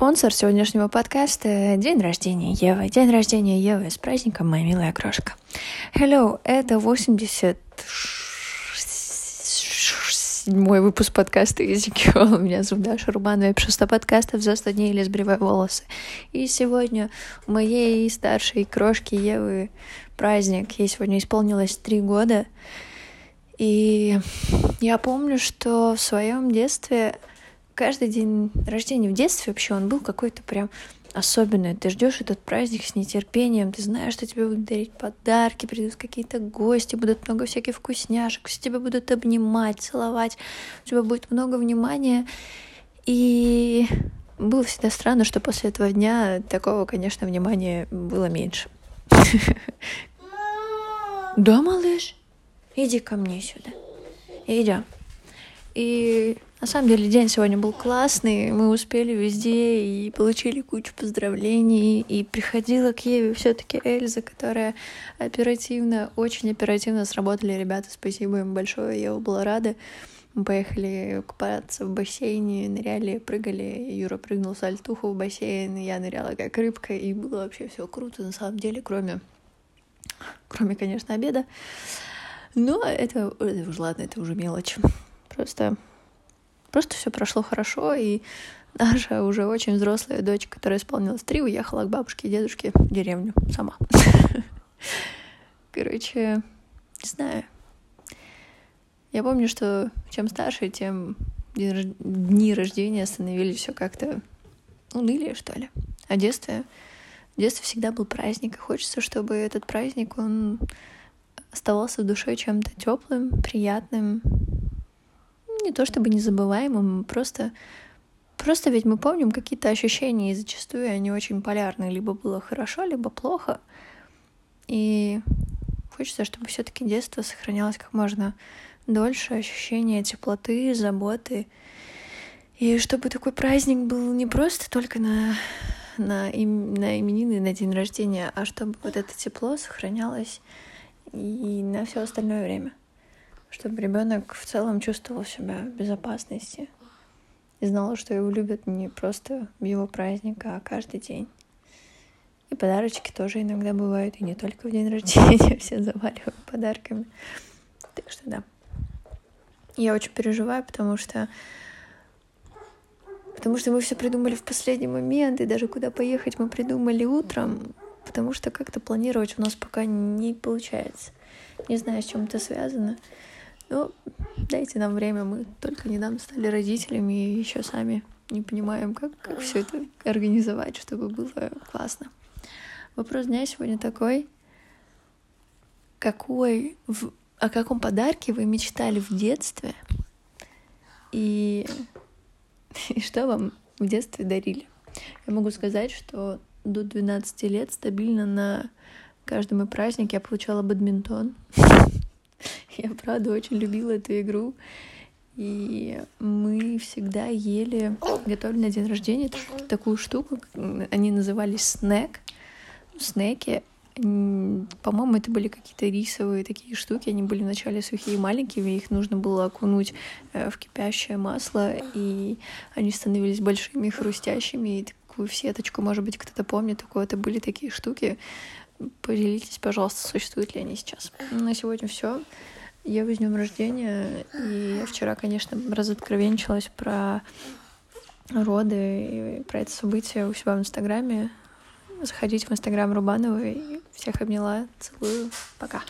Спонсор сегодняшнего подкаста — день рождения Евы. День рождения Евы с праздником, моя милая крошка. Hello, это 80 седьмой выпуск подкаста Ezekiel. Меня зовут Даша Рубанова. Я пишу 100 подкастов за 100 дней или сбриваю волосы. И сегодня у моей старшей крошки Евы праздник. Ей сегодня исполнилось три года. И я помню, что в своем детстве каждый день рождения в детстве вообще он был какой-то прям особенный. Ты ждешь этот праздник с нетерпением, ты знаешь, что тебе будут дарить подарки, придут какие-то гости, будут много всяких вкусняшек, все тебя будут обнимать, целовать, у тебя будет много внимания. И было всегда странно, что после этого дня такого, конечно, внимания было меньше. Да, малыш, иди ко мне сюда. Идем. И на самом деле день сегодня был классный, мы успели везде и получили кучу поздравлений, и приходила к Еве все таки Эльза, которая оперативно, очень оперативно сработали ребята, спасибо им большое, я была рада. Мы поехали купаться в бассейне, ныряли, прыгали. Юра прыгнул с альтуху в бассейн, я ныряла как рыбка, и было вообще все круто на самом деле, кроме, кроме, конечно, обеда. Но это уже ладно, это уже мелочь. Просто Просто все прошло хорошо, и наша уже очень взрослая дочь, которая исполнилась три, уехала к бабушке и дедушке в деревню сама. Короче, не знаю. Я помню, что чем старше, тем дни рождения становились все как-то унылее, что ли. А в детстве всегда был праздник, и хочется, чтобы этот праздник, он оставался в душе чем-то теплым, приятным, не то чтобы незабываемым, просто Просто ведь мы помним какие-то ощущения, и зачастую они очень полярны. Либо было хорошо, либо плохо. И хочется, чтобы все таки детство сохранялось как можно дольше, ощущение теплоты, заботы. И чтобы такой праздник был не просто только на, на, им, на именины, на день рождения, а чтобы вот это тепло сохранялось и на все остальное время чтобы ребенок в целом чувствовал себя в безопасности и знал, что его любят не просто в его праздник, а каждый день. И подарочки тоже иногда бывают, и не только в день рождения, все заваливают подарками. Так что да. Я очень переживаю, потому что потому что мы все придумали в последний момент, и даже куда поехать мы придумали утром, потому что как-то планировать у нас пока не получается. Не знаю, с чем это связано. Ну, дайте нам время, мы только недавно стали родителями и еще сами не понимаем, как, как все это организовать, чтобы было классно. Вопрос дня сегодня такой. Какой, в, о каком подарке вы мечтали в детстве? И, и что вам в детстве дарили? Я могу сказать, что до 12 лет стабильно на каждом празднике я получала бадминтон. Я, правда, очень любила эту игру. И мы всегда ели, готовили на день рождения такую штуку, они назывались снэк. Снеки, по-моему, это были какие-то рисовые такие штуки, они были вначале сухие и маленькими, их нужно было окунуть э, в кипящее масло, и они становились большими, хрустящими, и такую сеточку, может быть, кто-то помнит, такое, это были такие штуки. Поделитесь, пожалуйста, существуют ли они сейчас. На сегодня все. Я с днем рождения, и я вчера, конечно, разоткровенчилась про роды и про это событие у себя в Инстаграме. Заходите в Инстаграм Рубановой. Всех обняла. Целую. Пока.